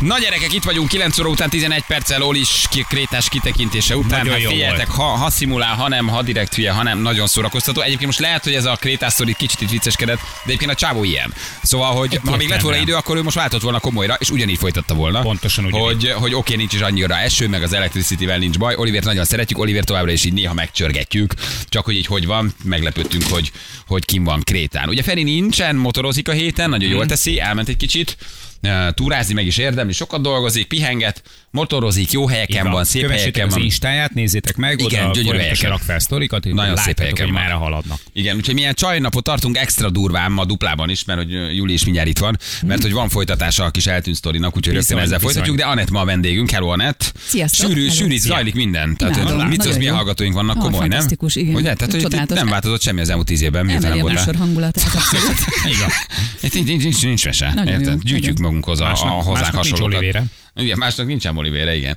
Na gyerekek, itt vagyunk 9 óra után 11 perccel Olis krétás kitekintése után. Nagyon Hát figyeljetek, ha, ha szimulál, ha nem, ha direkt hülye, ha nem, nagyon szórakoztató. Egyébként most lehet, hogy ez a krétás sztori kicsit itt vicceskedett, de egyébként a csávó ilyen. Szóval, hogy ha még lett volna idő, akkor ő most váltott volna komolyra, és ugyanígy folytatta volna. Pontosan ugyanígy. Hogy, hogy oké, nincs is annyira eső, meg az Electricity-vel nincs baj. Olivért nagyon szeretjük, Oliver továbbra is így néha megcsörgetjük. Csak hogy így hogy van, meglepődtünk, hogy, hogy kim van Krétán. Ugye Feri nincsen, motorozik a héten, nagyon Mhm. jól teszi, elment egy kicsit. Túrázni meg is érdemli, sokat dolgozik, pihenget, motorozik, jó helyeken van, szép Kövessétek helyeken az van. instáját, nézzétek meg, Igen, oda gyönyörű helyeken. rak fel sztorikat, Nagyon szép helyeken hogy van. merre haladnak. Igen, úgyhogy milyen csajnapot tartunk extra durván ma duplában is, mert hogy Júli is mindjárt itt van, mert hogy van folytatása a kis eltűnt sztorinak, úgyhogy rögtön ezzel folytatjuk, de Anett ma a vendégünk, hello Anett. Sziasztok. Sűrű, sűrű, zajlik minden. Tehát mit szólsz, Nagyon milyen hallgatóink vannak, komoly, nem? fantasztikus, igen. Ugye? Tehát, hogy nem változott semmi az elmúlt tíz évben, miután nem voltál. hangulatát, abszolút. Igen. Itt nincs, nincs, nincs, mese. Nagyon jó, Érted? Gyűjtjük nagyon. magunkhoz a, a Másnak- hozzánk másnak nincs hasonlókat. Igen, másnak nincsen olivére, igen.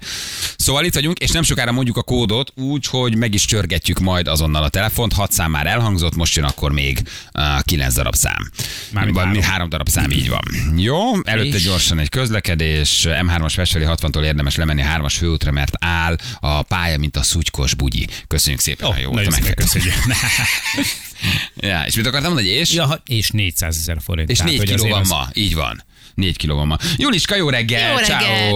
Szóval itt vagyunk, és nem sokára mondjuk a kódot, úgy, hogy meg is csörgetjük majd azonnal a telefont. Hat szám már elhangzott, most jön akkor még uh, kilenc darab szám. Mármint Vagy három. három darab szám, így van. Jó, előtte És? gyorsan egy közlekedés. M3-as Veszfeli 60-tól érdemes lemenni a 3-as főútra, mert áll a pálya, mint a szutykos bugyi. Köszönjük szépen, Ó, ha jó volt a köszönjük. Ja, és mit akartam mondani, és? Ja, és 400 ezer forint. És Tehát, négy hogy kiló azért van az- ma, így van. Négy kiló van ma. Juliska, jó reggel! Jó reggel.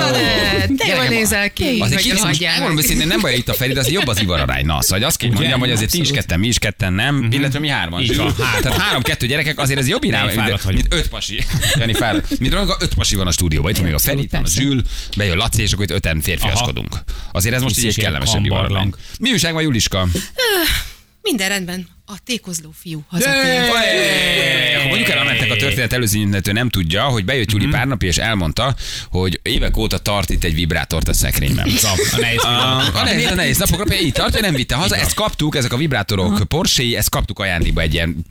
Anett! De jól nézel ki, Azért kicsit, most meg. őszintén, nem baj, itt a Feri, de azért jobb az ivararány. Na, szóval azt kell hogy mondjam, hogy azért ti is ketten, mi is ketten nem, illetve mi hárman. Hárman. Tehát három-kettő gyerekek, azért ez jobb irány, mint öt pasi. Jani fáradt. Mint öt pasi van a stúdióban. Itt van még a Feri, a. Zsül, bejön Laci, és akkor itt öten férfiaskodunk. Azért ez most így egy kellemesebb ivararány. Mi újság van, Juliska? Minden rendben. A tékozló fiú hazatért. Mondjuk el Anettek a történet előző illető nem tudja, hogy bejött Júli pár napja, és elmondta, hogy évek óta tart itt egy vibrátort a szekrényben. A nehéz A, a nehéz, a nehéz napokra így tartja, nem vitte haza, ezt kaptuk, ezek a vibrátorok Porsche, ezt kaptuk ajándékba egy ilyen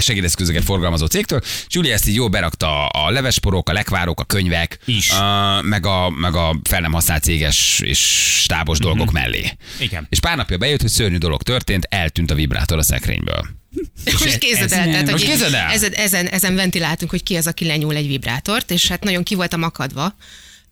segédeszközöket forgalmazó cégtől, Júli ezt így jól berakta a levesporok, a lekvárok, a könyvek, Is. A, meg, a, meg a fel nem használt céges és stábos dolgok mellé. Igen. És pár napja bejött, hogy szörnyű dolog történt, eltűnt a vibrátor a szekrényből. Most képzeld el, ez- tehát, Most hogy képzeld el? ezen, ezen, ezen ventiláltunk, hogy ki az, aki lenyúl egy vibrátort, és hát nagyon ki voltam akadva,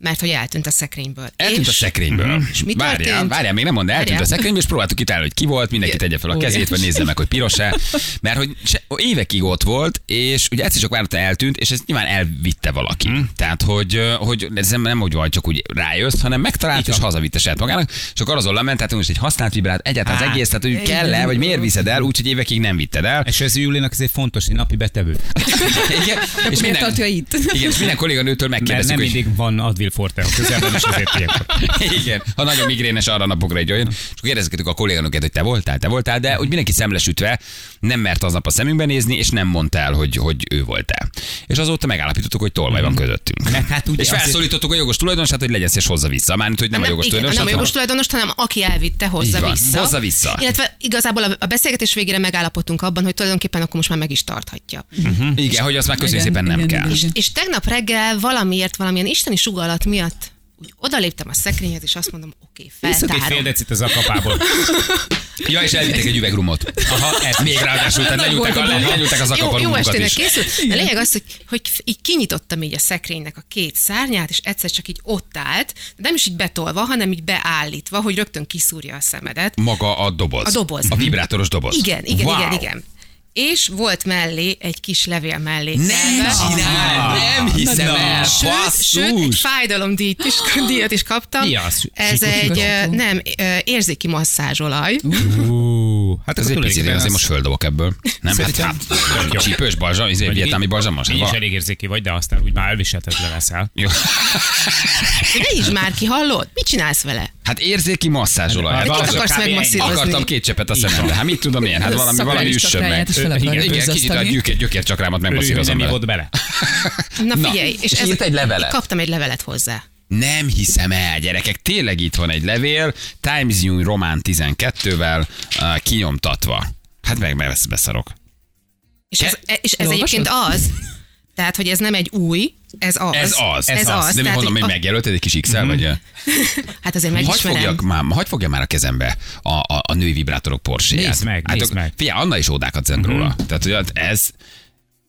mert hogy eltűnt a szekrényből. Eltűnt és, a szekrényből. És mi várjál, történt? várjál, még nem mondd, eltűnt Várjál. a szekrényből, és próbáltuk kitálni, hogy ki volt, mindenki tegye fel a kezét, vagy nézze meg, hogy piros-e. Mert hogy se, évekig ott volt, és ugye egyszer csak várta eltűnt, és ezt nyilván elvitte valaki. Mhm. Tehát, hogy, hogy ez nem, nem úgy van, csak úgy rájössz, hanem megtalált, és hazavitte saját magának, és akkor azon lement, tehát most egy használt vibrát, egyáltalán az egész, tehát hogy kell-e, vagy miért viszed el, úgyhogy évekig nem vitted el. És ez Julinak ez egy fontos egy napi betevő. Igen, és miért tartja itt? Igen, és minden kolléganőtől Mert megkérdezzük, nem hogy mindig van Advil Forte a közelben, és ezért ilyenkor. Igen, ha nagyon migrénes arra napokra egy olyan. És akkor kérdezgetük a kolléganőket, hogy te voltál, te voltál, de úgy mindenki szemlesütve nem mert aznap a szemünkbe nézni, és nem mondta el, hogy, hogy ő voltál. És azóta megállapítottuk, hogy tolvaj van közöttünk. Meg hát ugye és azért- felszólítottuk a jogos tulajdonosát, hogy legyen szíves hozza vissza. Mármint, hogy nem, a jogos igen, tulajdonos. nem a jogos tulajdonos, hanem aki elvitte, hozza Így van, vissza. hozza vissza. Illetve igazából a, beszélgetés végére megállapodtunk abban, hogy tulajdonképpen akkor most már meg is tarthatja. Igen, hogy azt már köszönjük szépen nem igen, kell. igen. És tegnap reggel valamiért, valamilyen isteni sugallat miatt úgy odaléptem a szekrényhez, és azt mondom, oké, okay, Iszok egy fél feltárom. decit az akapából. Ja, és elvitték egy üvegrumot. Aha, ez még ráadásul, tehát lenyúlták, a, lenyúlták az Jó, jó akaparumunkat estének is. készült. A lényeg az, hogy, hogy így kinyitottam így a szekrénynek a két szárnyát, és egyszer csak így ott állt, de nem is így betolva, hanem így beállítva, hogy rögtön kiszúrja a szemedet. Maga a doboz. A doboz. A vibrátoros doboz. Igen, igen, wow. igen, igen. És volt mellé egy kis levél mellé. Nem csinál, nem hiszem Na, el. Sőt, sőt, egy fájdalomdíjat is, díjat is kaptam. Mi az? Ez egy, nem, érzéki masszázsolaj. Ú, hát Ez egy picit, azért az- most földobok ebből. Nem? Hát, Szerintem hát, jó. csípős balzsam, izé, vietnámi balzsamos. Így is elég érzéki vagy, de aztán úgy már elviselhetetlen leszel. Jó. Ne is már ki, hallod? Mit csinálsz vele? Hát érzéki masszázsolaj. Hát az- akarsz megmasszírozni? Akartam két csepet a szemembe. Hát mit tudom én? Hát valami, valami üssön meg. Igen, kicsit a gyökér, gyökércsakrámat Örülj, hogy megmasszírozom nem vele. ívott bele. Na figyelj, és, írt egy levelet? Kaptam egy levelet hozzá. Nem hiszem el, gyerekek. Tényleg itt van egy levél, Times New Román 12-vel uh, kinyomtatva. Hát meg, meg beszarok. És ez, és ez egyébként az, Tehát, hogy ez nem egy új, ez az. Ez az. Ez, az. De mi mondom, hogy a- megjelölted egy kis x vagy? Hát azért Hagy megismerem. fogjak már, hagy fogja már a kezembe a, a, a női vibrátorok porsche Nézd meg, hát, nézd meg. Figyelj, Anna is ódákat zend róla. Tehát, hogy ez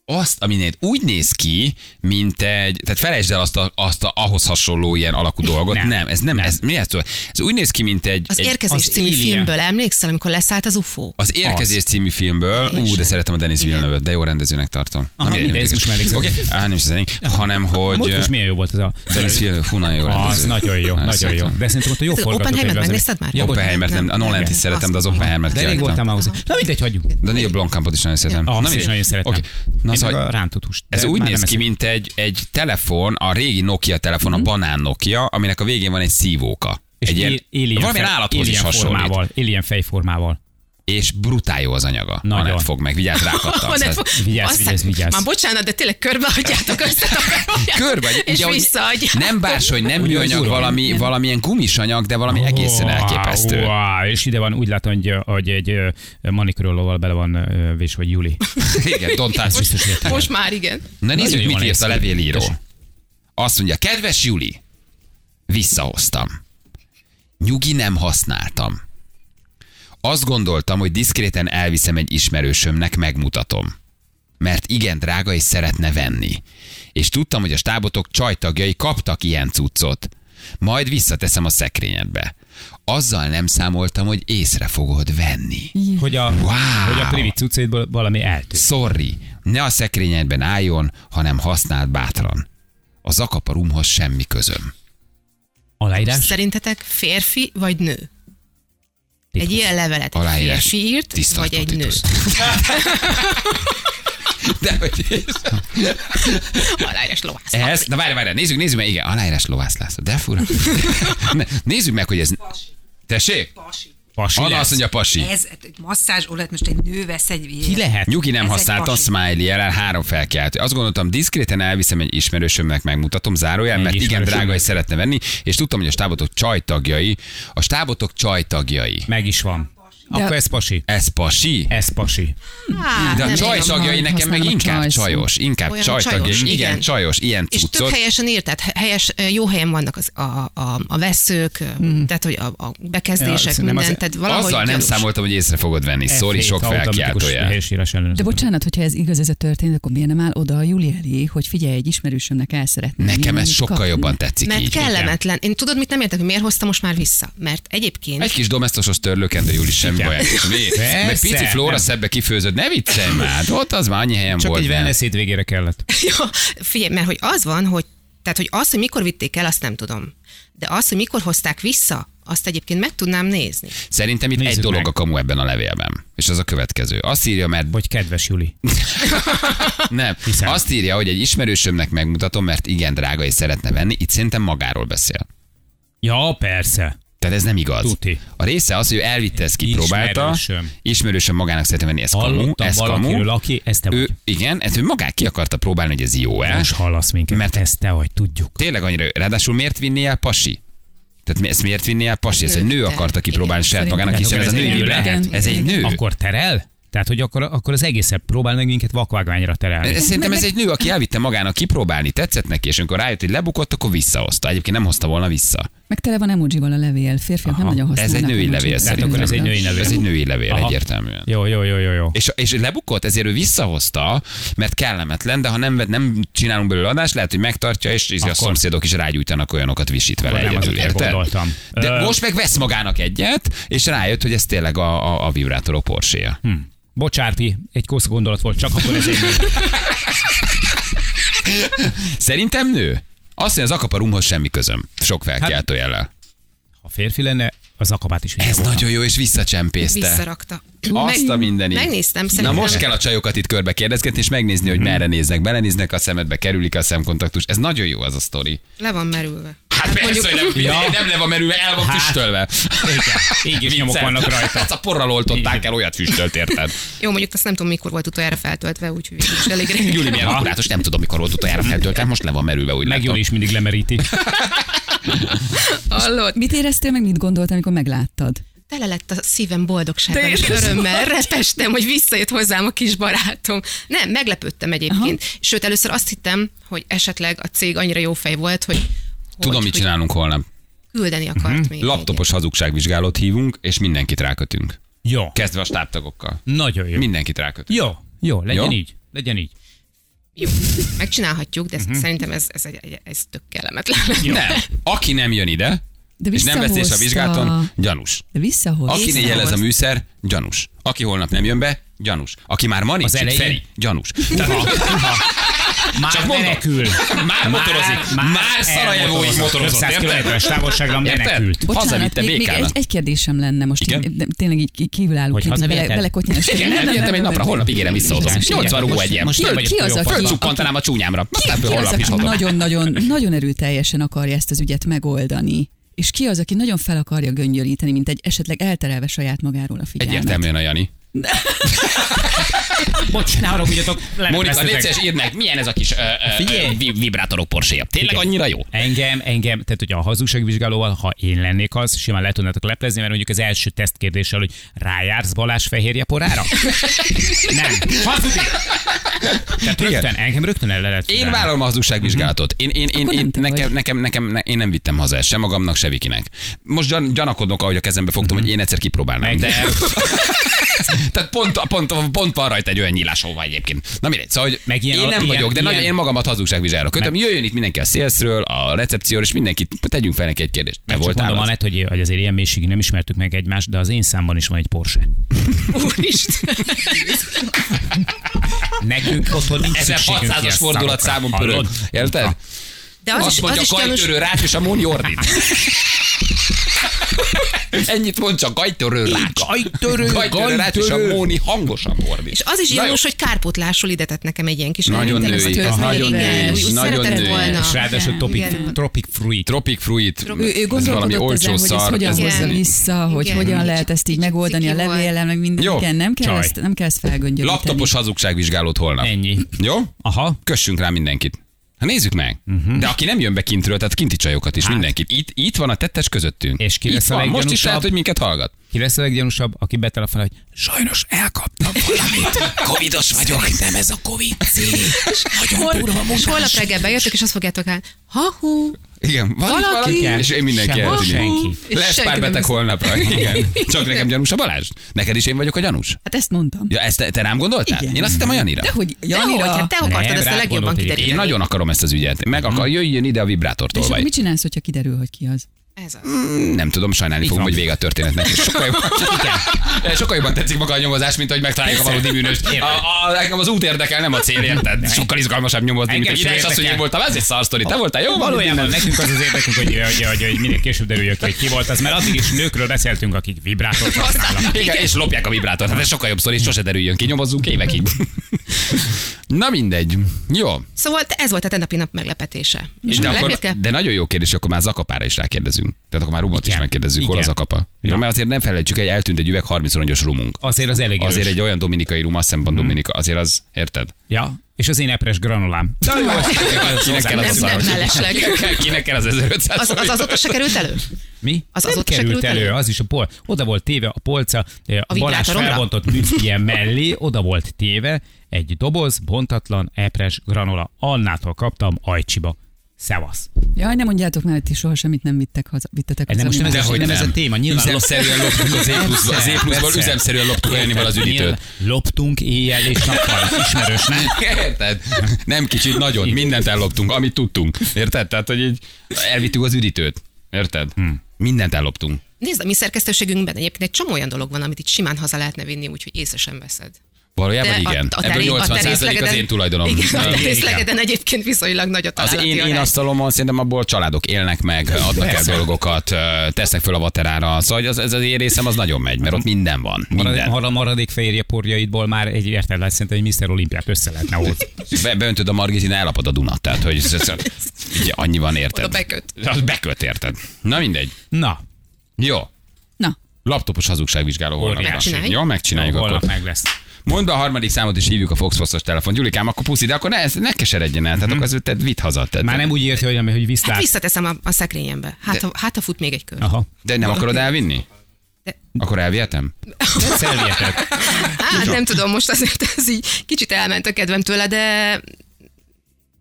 azt, aminél úgy néz ki, mint egy, tehát felejtsd el azt, a, azt a, ahhoz hasonló ilyen alakú dolgot. Nem, Nem. ez nem, Nem. ez mi ez? Ez úgy néz ki, mint egy, Az egy Érkezés az című Alien. filmből emlékszel, amikor leszállt az UFO? az Érkezés című filmből, ú, de Teljesen. szeretem a Denis villeneuve de jó rendezőnek tartom. Aha, mindegy, mindegy, ez most mellékszem. Oké, á, nem is zenénk, hanem hogy... Most milyen jó volt ez a... Denis Villeneuve, fú, nagyon jó. Az nagyon jó, Nagyon jó. De szerintem ott a jó Az forgatókönyv. Az- megnézted már? Oppenheimer nem, a Nolan-t is szeretem, de az Oppenheimer-t De rég voltam ahhoz. Na mindegy, hagyjuk. Daniel Blomkampot is nagyon szeretem. Ah, Na, is mindegy. nagyon szeretem. Meg a rántott húst. ez úgy néz ki, mint egy, egy telefon, a régi Nokia telefon, a banán Nokia, aminek a végén van egy szívóka. És egy ilyen, alien, valamilyen állathoz is hasonlít. formával, alien fejformával. És brutál jó az anyaga. Nagyon. Anett fog meg, vigyázz rákattam. Honnan fog- Vigyázz, Aztán- vigyázz, vigyázz. Már bocsánat, de tényleg körbeadjátok össze a Körbe, és ugye, visszaadjátok. nem bárs, hogy nem műanyag, valami, valamilyen gumisanyag, de valami egészen elképesztő. Wow, és ide van, úgy látom, hogy, hogy egy ö, manikurolóval bele van vés, vagy Juli. Igen, Don't touch. Biztos értem. Most már igen. Na nézzük, mit írt a levélíró. Azt mondja, kedves Juli, visszahoztam. Nyugi nem használtam. Azt gondoltam, hogy diszkréten elviszem egy ismerősömnek, megmutatom. Mert igen drága és szeretne venni. És tudtam, hogy a stábotok csajtagjai kaptak ilyen cuccot. Majd visszateszem a szekrényedbe. Azzal nem számoltam, hogy észre fogod venni. Hogy a, Wow. hogy a privit cuccétból valami eltűnt. Sorry, ne a szekrényedben álljon, hanem használd bátran. A zakaparumhoz semmi közöm. Aláírás? Szerintetek férfi vagy nő? Egy ilyen levelet egy Aláírás. férfi írt, vagy egy nő? De hogy Aláírás lovász. ez, na várj, várj, nézzük, nézzük meg, igen, aláírás Lovász László, de fura. Ne, nézzük meg, hogy ez... Tessék? Pasi. Pasi Anna lesz. azt mondja, pasi. Ez egy masszázs olajat most egy nő vesz egy Ki lehet? Nyugi nem Ez egy használtam, pasi. smiley jelen, három felkeltő. Azt gondoltam, diszkréten elviszem egy ismerősömnek, megmutatom, zárójel, Egy mert igen ismerősömnek. drága és szeretne venni, és tudtam, hogy a stábotok csajtagjai, a stábotok csajtagjai. Meg is van. Akkor ez pasi. Ez pasi? Ez pasi. Hát, De a nem csaj tudom. tagjai nekem meg használom a inkább csaj szót. csajos, inkább Olyan csaj tagjai, csajos, igen, igen. csajos, ilyen És több cuccot. helyesen írt, tehát helyes, jó helyen vannak az, a, a, a veszők, tehát hogy a, a bekezdések, Ja, nem az- minden, tehát valahogy Azzal nem gyanús. számoltam, hogy észre fogod venni. F7 sok automatikus felkiáltója. helyesírás ellenőrző. De bocsánat, hogyha ez igaz, ez a történet, akkor miért nem áll oda a Júli elé, hogy figyelj, egy ismerősömnek el szeretném. Nekem ez sokkal jobban tetszik Mert így. kellemetlen. Én tudod, mit nem értek, hogy miért hozta most már vissza? Mert egyébként... Egy kis domesztosos törlőkendő, Júli, semmi Igen. baj. Mert pici flóra nem. szebbe kifőzött, ne viccelj már, ott az már annyi helyen Csak volt. egy nem? wellness végére kellett. Jó, figyelj, mert hogy az van, hogy tehát, hogy azt, hogy mikor vitték el, azt nem tudom. De azt, hogy mikor hozták vissza, azt egyébként meg tudnám nézni. Szerintem itt Nézzük egy dolog meg. a kamu ebben a levélben. És az a következő. Azt írja, mert Vagy kedves Juli. nem. Hiszem. Azt írja, hogy egy ismerősömnek megmutatom, mert igen drága és szeretne venni. Itt szerintem magáról beszél. Ja, persze. Tehát ez nem igaz. Tuti. A része az, hogy ő elvitte, ezt kipróbálta. Ismerősöm. Ismerősöm magának szeretne venni, ez kamu. Ez kamu. aki, ez te Ő, vagy. igen, ezt ő magát ki akarta próbálni, hogy ez jó-e. Most hallasz minket, Mert- mert ez te vagy, tudjuk. Tényleg annyira, ráadásul miért vinné el pasi? Tehát ezt miért vinné el pasi? Ez egy nő akarta kipróbálni saját magának, hiszen ez a ez egy női nő lehet. lehet. Ez egy nő. Akkor terel? Tehát, hogy akkor, akkor az egészet próbál meg minket vakvágványra terelni. Szerintem ez egy nő, aki elvitte magának kipróbálni, tetszett neki, és amikor rájött, hogy lebukott, akkor visszahozta. Egyébként nem hozta volna vissza. Meg tele van emojival a levél, férfiak nem Aha, nagyon Ez használnak. egy női levél szerintem. akkor ez egy női levél. Ez egy női levél Aha. egyértelműen. Jó, jó, jó, jó, jó. És, és lebukott, ezért ő visszahozta, mert kellemetlen, de ha nem, nem csinálunk belőle adást, lehet, hogy megtartja, és így a Akkor- szomszédok is rágyújtanak olyanokat visít vele Akkor nem egyedül, érted? gondoltam. De Ö- most meg vesz magának egyet, és rájött, hogy ez tényleg a, a, a vibrátorok porsche Hm. Bocsárpi, egy kosz gondolat volt, csak akkor ez egy. Szerintem nő. Azt mondja, az akaparumhoz semmi közöm. Sok felkiáltó jellel. Ha férfi lenne, az akabát is Ez volna. nagyon jó, és visszacsempészte. Visszarakta. Azt a mindenit. Megnéztem, Na szerintem. most kell a csajokat itt körbe kérdezgetni, és megnézni, hogy merre néznek. Belenéznek a szemedbe, kerülik a szemkontaktus. Ez nagyon jó az a sztori. Le van merülve. Hát persze, hogy nem, Ja. nem le van merülve, el van Hát. füstölve. Igen, így is nyomok vannak rajta. Hát a porral oltották el, olyat füstölt, érted? Jó, mondjuk azt nem tudom, mikor volt utoljára feltöltve, úgyhogy is elég régen. Júli milyen Aha. akkurátus, nem tudom, mikor volt utoljára feltöltem, most le van merülve, úgy Meg. Juli is mindig lemeríti. Hallod? Mit éreztél meg, mit gondoltál, amikor megláttad? tele lett a szívem boldogsággal és örömmel, repestem, hogy visszajött hozzám a kis barátom. Nem, meglepődtem egyébként. Aha. Sőt, először azt hittem, hogy esetleg a cég annyira jó fej volt, hogy Tudom, hogy, mit csinálunk holnap. Küldeni akart még. Laptopos hazugságvizsgálót hívunk, és mindenkit rákötünk. Jó. Kezdve a stábtagokkal. Nagyon jó. Mindenkit rákötünk. Jó. Jó, legyen Jó? így. Legyen így. Jó, megcsinálhatjuk, de uh-huh. szerintem ez, ez, egy, ez tök kellemetlen. Nem. Aki nem jön ide, De és nem vesz a visszahozta. vizsgálaton, gyanús. De visszahoz. Aki Visszahoz. jelez a műszer, gyanús. Aki holnap nem jön be, gyanús. Aki már ma nincs? Feri, gyanús. Tehát, Már Csak mondom. menekül. Már motorozik. Már Szarajevóig motorozott, 500 érted? kilométeres távolságra menekült. Hazavitte még, egy, egy kérdésem lenne most, Igen? tényleg így ki- kívülálló, Hogy kottyános. Igen, elvihetem egy napra, holnap ígérem visszahozom. Igen. 80 rugó Most- egy ilyen. most Ki- az, aki- faszban. Fölcsukkantanám a csúnyámra. Ki az, aki nagyon-nagyon nagyon erőteljesen akarja ezt az ügyet megoldani? És ki az, aki nagyon fel akarja göngyölíteni, mint egy esetleg elterelve saját magáról a figyelmet? Egyértelműen a Jani. Bocs, ne haragudjatok. Mónika, szíves, írd meg, milyen ez a kis ö, vibrátorok porséja. Tényleg Igen. annyira jó? Engem, engem, tehát hogy a hazugságvizsgálóval, ha én lennék az, simán le tudnátok leplezni, mert mondjuk az első tesztkérdéssel, hogy rájársz Balázs fehérje porára? Nem. Hazudik! Tehát Igen. rögtön, engem rögtön el lehet Én vállalom a hazugságvizsgálatot. Én, én, én, én te nekem, nekem, nekem, ne, én nem vittem haza ezt, sem magamnak, se Vikinek. Most gyan, gyanakodok, ahogy a kezembe fogtam, hogy én egyszer kipróbálnám. De... Tehát pont, pont, pont van rajta egy olyan nyílás, ahova egyébként. Na mindegy, szóval, hogy Meg ilyen- én nem ilyen- vagyok, de ilyen- nagyon, én magamat hazugságvizsgálok. Kötöm, jöjjön itt mindenki a szélszről, a recepcióról, és mindenkit, tegyünk fel neki egy kérdést. Te Meg voltál mondom, az? Anett, hogy, hogy azért ilyen mélységig nem ismertük meg egymást, de az én számban is van egy Porsche. Úristen. Nekünk otthon nincs szükségünk 1600-as ilyen fordulat számon pörög. Érted? De az Azt is, mondja az is gyanús, kajtörő rák, és a Móni ordít. Ennyit mond csak kajtörő rák. Kajtörő, Kajtörő rák, és a. Móni hangosan ordít. és az is gyanús, hogy kárpótlásról ide tett nekem egy ilyen kis Nagyon női, nagyon női, nagyon női. És ráadásul tropic fruit. Tropic Fruit. Ő, ez gondolkodott olcsó ezen, hogy ezt szar. hogyan hozza vissza, hogy hogyan lehet ezt így megoldani a levéllel, meg minden. Igen, nem kell ezt felgöngyölíteni. Laptopos hazugságvizsgálót holnap. Ennyi. Jó? Aha. Kössünk rá mindenkit. Hát nézzük meg. Uh-huh. De aki nem jön be kintről, tehát kinti csajokat is, Hát. mindenkit. Itt, itt van a tettes közöttünk. És ki itt lesz a van. Most is lehet, hogy minket hallgat. Ki lesz a leggyanúsabb, aki betelefonál, hogy sajnos elkaptam valamit. Covidos vagyok. Nem ez a Covid cég. Nagyon Hol, durva és holnap reggel bejöttök, és azt fogjátok el, ha-hú, Igen, van Valaki? valaki, Igen. és én mindenki eltűnik. senki. És Lesz senki pár beteg holnapra. Igen. Csak nekem gyanús a Balázs? Neked is én vagyok a gyanús? Hát ezt mondtam. Ja, ezt te, te rám gondoltál? Igen. Én azt hittem a Janira. De hogy Janira... hát te akartad Nem, ezt a legjobban kideríteni. Én nagyon akarom ezt az ügyet. Meg akar, jöjjön ide a És vibrátórtól, akkor vagy mit csinálsz, hogyha kiderül, hogy ki az? Ez az. nem tudom, sajnálni fogom, hogy vége a történetnek. Sokkal, jobban, sokkal jobban tetszik maga a nyomozás, mint hogy megtaláljuk a valódi bűnöst. A, a, nekem az út érdekel, nem a cél, érted? Sokkal izgalmasabb nyomozni, mint Engem ide és azt, hogy én voltam. Ez egy szar sztori. Te voltál jó? Valójában nekünk az az érdekünk, hogy, hogy, hogy, hogy minél később derüljön ki, hogy ki volt az, mert addig is nőkről beszéltünk, akik vibrátort használnak. Igen, és lopják a vibrátort. Hát ez sokkal jobb sztori, és sose derüljön ki. Nyomozzunk évekig. Na mindegy. Jó. Szóval ez volt a tennapi nap meglepetése. És De, akkor, de nagyon jó kérdés, akkor már Zakapára is rákérdezünk. Tehát akkor már rumot is megkérdezzük, hol az akapa. Ja. Ja. Mert azért nem felejtsük, egy eltűnt egy üveg 30 rongyos rumunk. Azért az elég Azért erős. egy olyan dominikai rum, azt hiszem van Dominika, azért az, érted? Ja, és az én epres granulám. Na jó, Kinek kell Nem, az nem szar? mellesleg. Kinek kell az 1500 Az, az azóta se került elő? Mi? Az nem azóta se került elő, elő? az is a pol. Oda volt téve a polca, eh, a Balázs felbontott műfilyen mellé, oda volt téve egy doboz, bontatlan, epres granola. Annától kaptam ajcsiba. Szevasz. Jaj, nem mondjátok már, hogy ti soha semmit nem vittek haza, vittetek Ez haza. nem most nem ez, a, Dehogy nem ez a téma, nyilván Üzemszerűen loptuk az E-pluszból, az E-pluszból üzemszerűen loptuk Janival az üdítőt. Loptunk éjjel és nappal. Ismerős, nem? Érted? Nem kicsit, nagyon. Mindent elloptunk, amit tudtunk. Érted? Tehát, hogy így elvittük az üdítőt. Érted? Hmm. Mindent elloptunk. Nézd, a mi szerkesztőségünkben egyébként egy csomó olyan dolog van, amit itt simán haza lehetne vinni, úgyhogy észre sem veszed. Valójában De igen. a, a, Ebből teré- 80 a az én tulajdonom. Igen, a Na, terészlegeden egyébként viszonylag nagy a Az én, én asztalomon szerintem abból családok élnek meg, adnak el Persze. dolgokat, ö, tesznek föl a vaterára. Szóval az, ez az én részem az nagyon megy, mert ott minden van. Minden. har a maradék fehérje porjaidból már egy érted lesz, szerintem egy Mr. Olimpiát össze lehetne hozni. Be, beöntöd a Margitin, elapad a Dunat. Tehát, hogy ez, ez, ugye, annyi van, érted? Oda beköt. Az beköt, érted? Na mindegy. Na, Jó. Na, Laptopos hazugságvizsgáló holnap. Megcsináljuk. Jó, megcsináljuk holnap akkor. meg lesz. Mondd be a harmadik számot, és hívjuk a Fox Foszos telefon. Gyulikám, akkor puszi, de akkor ne, ne keseredjen el. Tehát akkor az te vidd haza. Tehát, Már nem úgy érti, hogy, hogy Hát viszlát. visszateszem a, a szekrényembe. Hát, ha, hát, ha fut még egy kör. Aha. De nem akarod elvinni? Akkor elvihetem? Hát nem tudom, most azért ez így kicsit elment a kedvem tőle, de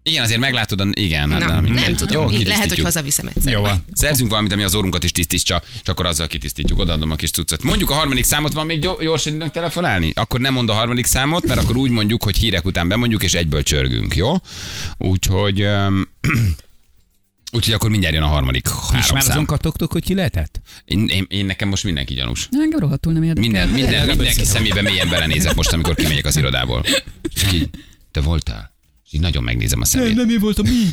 Igen, azért meglátod, a- igen. hát na, nem, nem, tudom. Jó, lehet, hogy hazaviszem egyszer. Jó van. Szerzünk valamit, ami az orrunkat is tisztítsa, és akkor azzal kitisztítjuk. Odaadom a kis cuccot. Mondjuk a harmadik számot, van még gyo- gyorsan időnk telefonálni? Akkor nem mond a harmadik számot, mert akkor úgy mondjuk, hogy hírek után bemondjuk, és egyből csörgünk, jó? Úgyhogy... Um, Úgyhogy akkor mindjárt jön a harmadik És három már azon szám. kattogtok, hogy ki lehetett? Én, én, én, nekem most mindenki gyanús. Na, engem rohadtul nem érdekel. Minden, minden, mindenki szemébe mélyen belenézek most, amikor kimegyek az irodából. És így, te voltál? És így nagyon megnézem a szemét. én voltam, mi?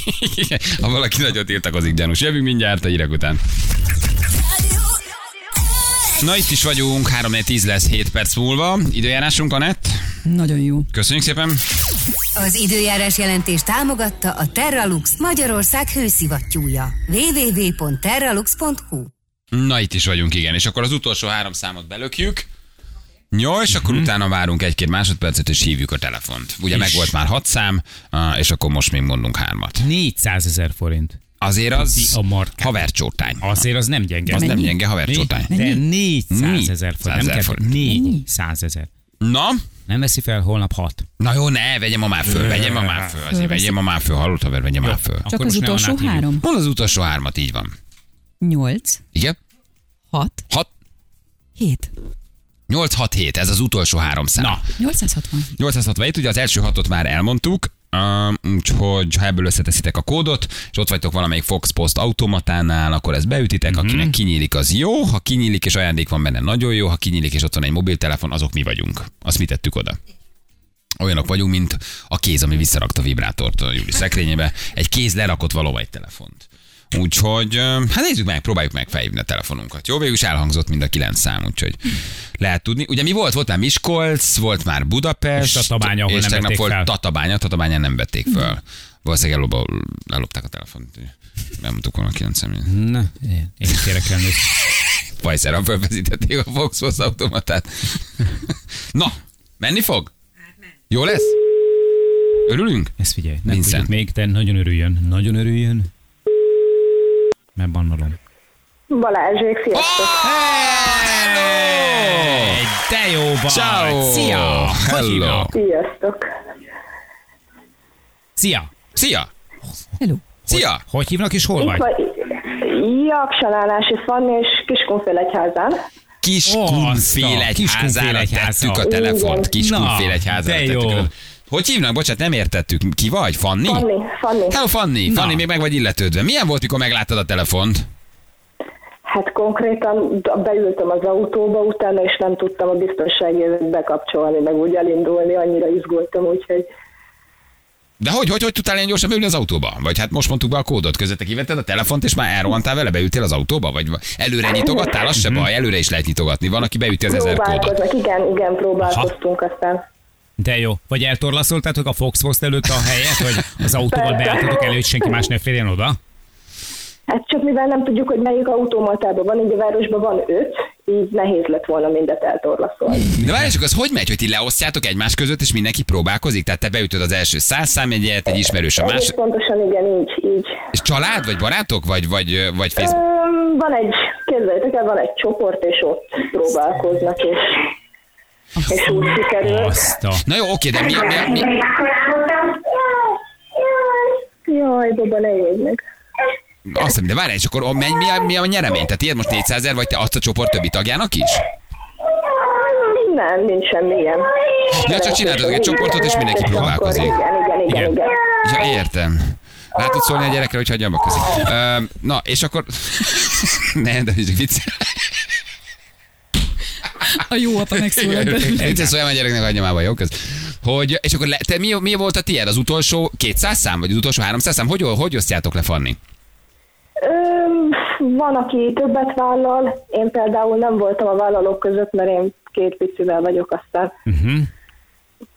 ha valaki nagyon tiltakozik, gyanús. Jövünk mindjárt a hírek után. Na itt is vagyunk, 3 10 lesz 7 perc múlva. Időjárásunk, Anett. Nagyon jó. Köszönjük szépen. Az időjárás jelentés támogatta a Terralux Magyarország hőszivattyúja. www.terralux.hu Na itt is vagyunk, igen. És akkor az utolsó három számot belökjük. Jó, és akkor utána várunk egy-két másodpercet, és hívjuk a telefont. Ugye meg volt már hat szám, és akkor most még mondunk hármat. 400 ezer forint. Azért az A havercsótány. Azért az nem gyenge. Az nem gyenge havercsótány. De 400 ezer 400 forint. Nem ezer kell, forint. 400 ezer. Na, Nem veszi fel holnap 6. na jó, ne, vegyem ma már föl, vegyem ma már föl, azért vegyem ma már föl, hallott haver, vegyem már föl. Csak Akkor az utolsó három. Mondd az utolsó hármat, így van. Nyolc, Igen? hat, Hat, hét. 867, ez az utolsó három szám. Na, 860. 867, ugye az első hatot már elmondtuk, uh, úgyhogy ha ebből összeteszitek a kódot, és ott vagytok valamelyik Fox Post automatánál, akkor ezt beütitek, Mhm. akinek kinyílik, az jó, ha kinyílik és ajándék van benne, nagyon jó, ha kinyílik és ott van egy mobiltelefon, azok mi vagyunk. Azt mi tettük oda. Olyanok vagyunk, mint a kéz, ami visszarakta a vibrátort a Júli szekrényébe. Egy kéz lerakott valóban egy telefont. Úgyhogy, hát nézzük meg, próbáljuk meg felhívni a telefonunkat. Jó, végül is elhangzott mind a kilenc szám, úgyhogy lehet tudni. Ugye mi volt? Volt már Miskolc, volt már Budapest, És Tatabánya, ahol és nem tegnap volt fel. Tatabánya, Tatabányán nem vették föl. Valószínűleg ellopva, ellopták a telefont. Bemondtuk volna a kilenc személyt. na, én, én is kérek elnézést. Pajszerra felvezítették a Volkswagen automatát. Na, menni fog? Jó lesz? Örülünk? Ezt figyelj, nem Vincent. tudjuk még, de nagyon örüljön. Nagyon örüljön. Mert bannolom. Balázsék, sziasztok! Hey, de jó vagy! Ciao. Szia! Hogy Hello. Sziasztok! Szia! Szia! Hello. Szia! Hogy hívnak és hol Itt vagy? vagy Jaksalálási Fanni és Kiskunfélegyházán. Kiskunfélegyházára Kiskunfélegyháza. tettük a telefont. De tettük jó. a telefont. Hogy hívnak? Bocsát, nem értettük. Ki vagy? Fanni? Fanni, Fanni. Hello, Fanni. Na. Fanni, még meg vagy illetődve. Milyen volt, mikor megláttad a telefont? Hát konkrétan beültem az autóba utána, és nem tudtam a biztonsági övét bekapcsolni, meg úgy elindulni, annyira izgultam, úgyhogy De hogy, hogy, hogy tudtál ilyen gyorsan beülni az autóba? Vagy hát most mondtuk be a kódot, közötte kivetted a telefont, és már elrohantál vele, beültél az autóba? Vagy előre nyitogattál? Az se baj, előre is lehet nyitogatni. Van, aki beüti az ezer kódot. Igen, igen, próbálkoztunk aztán. De jó. Vagy eltorlaszoltátok a Fox Post előtt a helyet, hogy az autóval beálltatok elő, hogy senki más ne férjen oda? Hát csak mivel nem tudjuk, hogy melyik automatában van, így a városban van öt, így nehéz lett volna mindet eltorlaszolni. De várj csak, az hogy megy, hogy ti leosztjátok egymás között, és mindenki próbálkozik? Tehát te beütöd az első száz számjegyet, egy ismerős a Egész más. pontosan igen, így, így. És család, vagy barátok, vagy, vagy, vagy Facebook? Öm, Van egy, képzeljétek el, van egy csoport, és ott próbálkoznak, és, és úgy sikerült. A... Na jó, oké, de mi, mi, mi, Jaj, ne meg. azt de várj, és akkor mi, mi, a, mi a nyeremény? Tehát ilyet most 400 ezer, vagy te azt a csoport többi tagjának is? Nem, nincs semmi ilyen. Ja, csak csináltatok egy csoportot, és mindenki próbálkozik. Igen, igen, igen, Igen. igen. Ja, értem. Rá tudsz szólni a gyerekre, hogy hagyja abba közi. Ö, na, és akkor... ne, de vicc. A jó apa megszólalt. Vicces szóljam a gyereknek, hagyja már, jó? Köz. Hogy, és akkor le, te, mi, mi, volt a tiéd? Az utolsó 200 szám, vagy az utolsó 300 szám? Hogy, hogy osztjátok le, Fanni? Öm, van, aki többet vállal, én például nem voltam a vállalók között, mert én két picivel vagyok, aztán Uh-huh.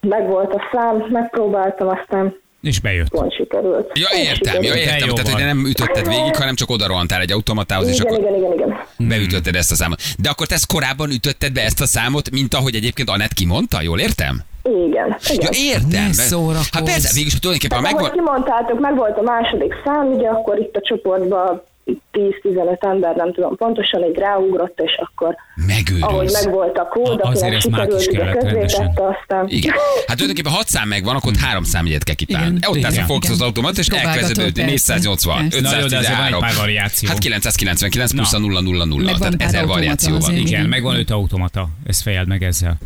meg volt a szám, megpróbáltam, aztán És bejött. pont sikerült. Ja, értem, ja, értem. jó Tehát, hogy nem ütötted végig, hanem csak oda rohantál egy automatához, és Igen, akkor igen, igen, igen. beütötted ezt a számot. De akkor te ezt korábban ütötted be ezt a számot, mint ahogy egyébként Anett kimondta, jól értem? Igen, Ja, igen. értem. Ne szórakozz. Hát persze, végül is tulajdonképpen ha Tehát, megvan... ahogy kimondtátok, meg volt a második szám, ugye akkor itt a csoportban 10-15 ember, nem tudom pontosan, így ráugrott, és akkor ahogy Megőrülsz. megvolt a kód, A- azért ezt már is kellett rendesen. aztán Igen. Hát tulajdonképpen 6 szám megvan, akkor ott három számjegyet kell kitalálni. Igen. Ott állsz a. Fox az automat, és elkezdődött persze. 480, Persze. Na jó, de azért van egy 513. pár variáció. Hát 999 plusz a Na. 000, Meg tehát van pár 1000 automata variáció van. Igen, megvan öt automata. Ezt fejeld meg ezzel.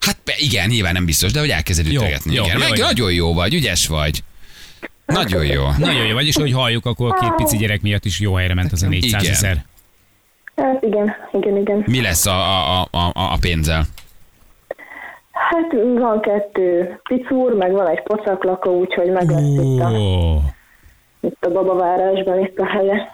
Hát igen, nyilván nem biztos, de hogy elkezded Jó, ütögetni. jó, Igen, jó, meg jó. nagyon jó vagy, ügyes vagy. Nagyon jó. Nagyon jó, vagyis, hogy halljuk, akkor a két pici gyerek miatt is jó helyre ment az a 400 Igen. ezer. hát igen, igen, igen. Mi lesz a, a, a, a, a pénzzel? Hát van kettő picúr, meg van egy pocaklakó, úgyhogy meg lesz itt a, itt a babavárásban itt a helye.